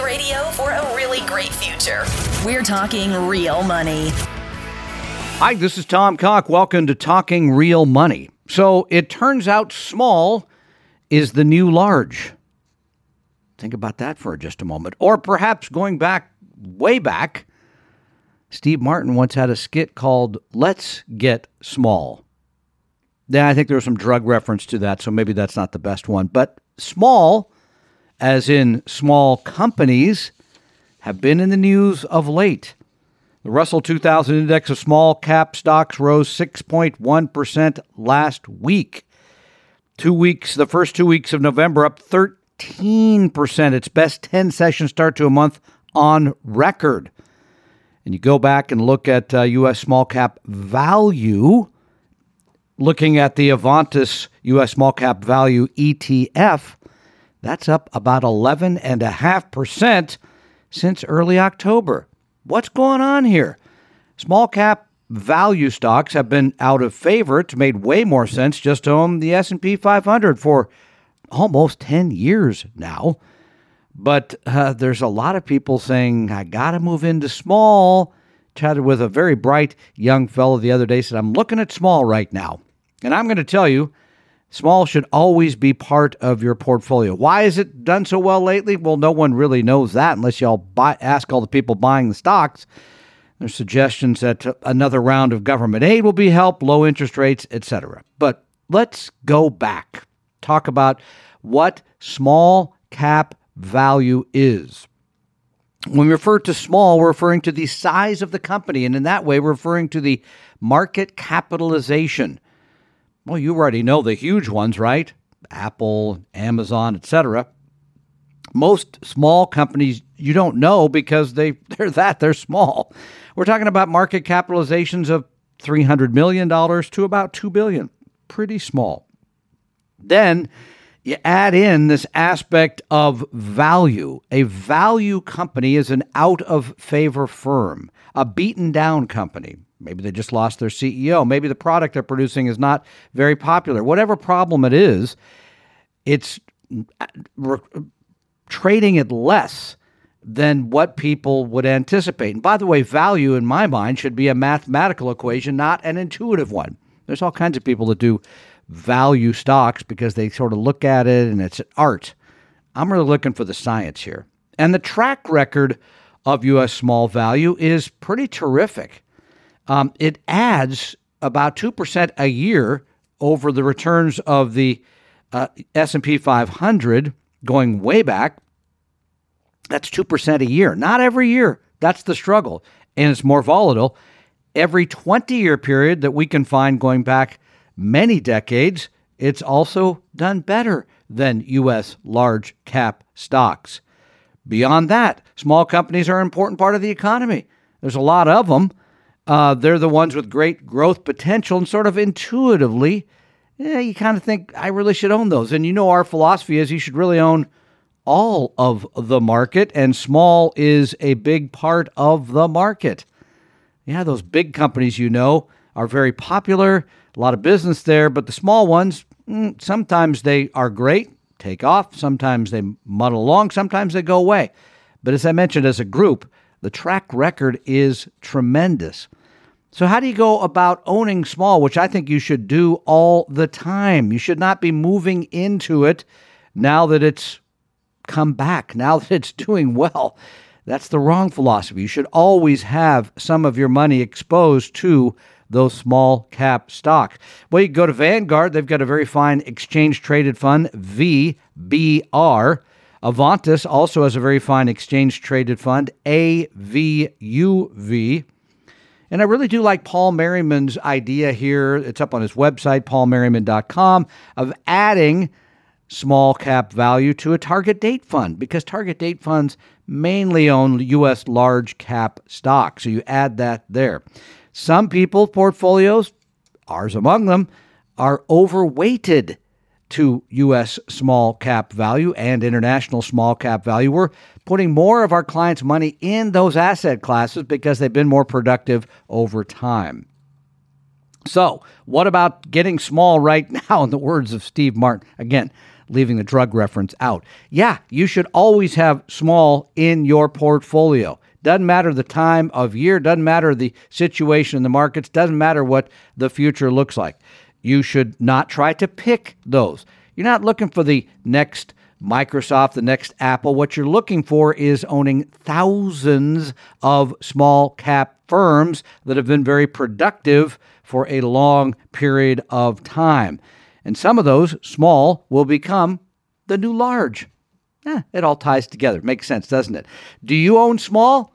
Reality radio for a really great future. We're talking real money. Hi, this is Tom Cock. Welcome to Talking Real Money. So it turns out small is the new large. Think about that for just a moment. Or perhaps going back, way back, Steve Martin once had a skit called Let's Get Small. Then I think there was some drug reference to that, so maybe that's not the best one. But small, as in small companies, have been in the news of late. The Russell 2000 index of small cap stocks rose 6.1% last week. Two weeks, the first two weeks of November, up 13%, its best 10 session start to a month on record. And you go back and look at uh, U.S. small cap value, looking at the Avantis U.S. small cap value ETF, that's up about 11.5% since early October. What's going on here? Small cap value stocks have been out of favor. It's made way more sense just to own the S&P 500 for almost 10 years now. But uh, there's a lot of people saying, I got to move into small. Chatted with a very bright young fellow the other day, said, I'm looking at small right now. And I'm going to tell you, small should always be part of your portfolio. Why is it done so well lately? Well, no one really knows that unless y'all buy, ask all the people buying the stocks. There's suggestions that uh, another round of government aid will be help, low interest rates, etc. But let's go back. Talk about what small cap value is. When we refer to small, we're referring to the size of the company, and in that way, we're referring to the market capitalization. Well, you already know the huge ones, right? Apple, Amazon, etc. Most small companies you don't know because they they're that they're small. We're talking about market capitalizations of 300 million dollars to about 2 billion. Pretty small. Then you add in this aspect of value. A value company is an out of favor firm, a beaten down company. Maybe they just lost their CEO. Maybe the product they're producing is not very popular. Whatever problem it is, it's uh, trading at less than what people would anticipate. And by the way, value in my mind should be a mathematical equation, not an intuitive one. There's all kinds of people that do value stocks because they sort of look at it and it's art. I'm really looking for the science here. And the track record of U.S. small value is pretty terrific. Um, it adds about 2% a year over the returns of the uh, S&P 500 going way back. That's 2% a year. Not every year. That's the struggle. And it's more volatile. Every 20 year period that we can find going back many decades, it's also done better than U.S. large cap stocks. Beyond that, small companies are an important part of the economy. There's a lot of them. Uh, they're the ones with great growth potential, and sort of intuitively, yeah, you kind of think, I really should own those. And you know, our philosophy is you should really own all of the market, and small is a big part of the market. Yeah, those big companies you know are very popular a lot of business there, but the small ones, mm, sometimes they are great, take off, sometimes they muddle along, sometimes they go away. But as I mentioned, as a group, the track record is tremendous. So, how do you go about owning small, which I think you should do all the time? You should not be moving into it now that it's come back, now that it's doing well. That's the wrong philosophy. You should always have some of your money exposed to those small cap stock. Well, you go to Vanguard, they've got a very fine exchange traded fund, VBR. Avantis also has a very fine exchange traded fund, AVUV. And I really do like Paul Merriman's idea here. It's up on his website, paulmerriman.com, of adding small cap value to a target date fund because target date funds mainly own U.S. large cap stocks. So you add that there. Some people portfolios, ours among them, are overweighted to U.S. small cap value and international small cap value. We're putting more of our clients' money in those asset classes because they've been more productive over time. So, what about getting small right now, in the words of Steve Martin? Again, leaving the drug reference out. Yeah, you should always have small in your portfolio. Doesn't matter the time of year, doesn't matter the situation in the markets, doesn't matter what the future looks like. You should not try to pick those. You're not looking for the next Microsoft, the next Apple. What you're looking for is owning thousands of small cap firms that have been very productive for a long period of time. And some of those small will become the new large. Eh, it all ties together. Makes sense, doesn't it? Do you own small?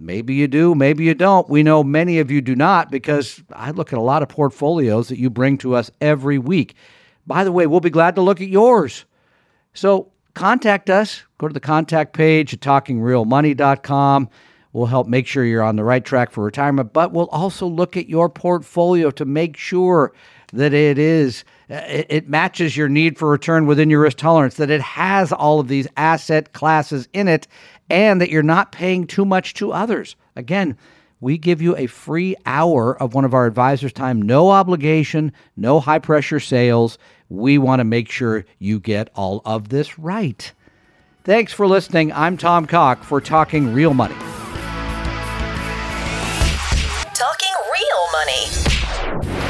Maybe you do, maybe you don't. We know many of you do not because I look at a lot of portfolios that you bring to us every week. By the way, we'll be glad to look at yours. So contact us. Go to the contact page at talkingrealmoney.com. We'll help make sure you're on the right track for retirement, but we'll also look at your portfolio to make sure that it is it matches your need for return within your risk tolerance, that it has all of these asset classes in it, and that you're not paying too much to others. Again, we give you a free hour of one of our advisors' time, no obligation, no high pressure sales. We want to make sure you get all of this right. Thanks for listening. I'm Tom Cock for Talking Real Money. Talking Real Money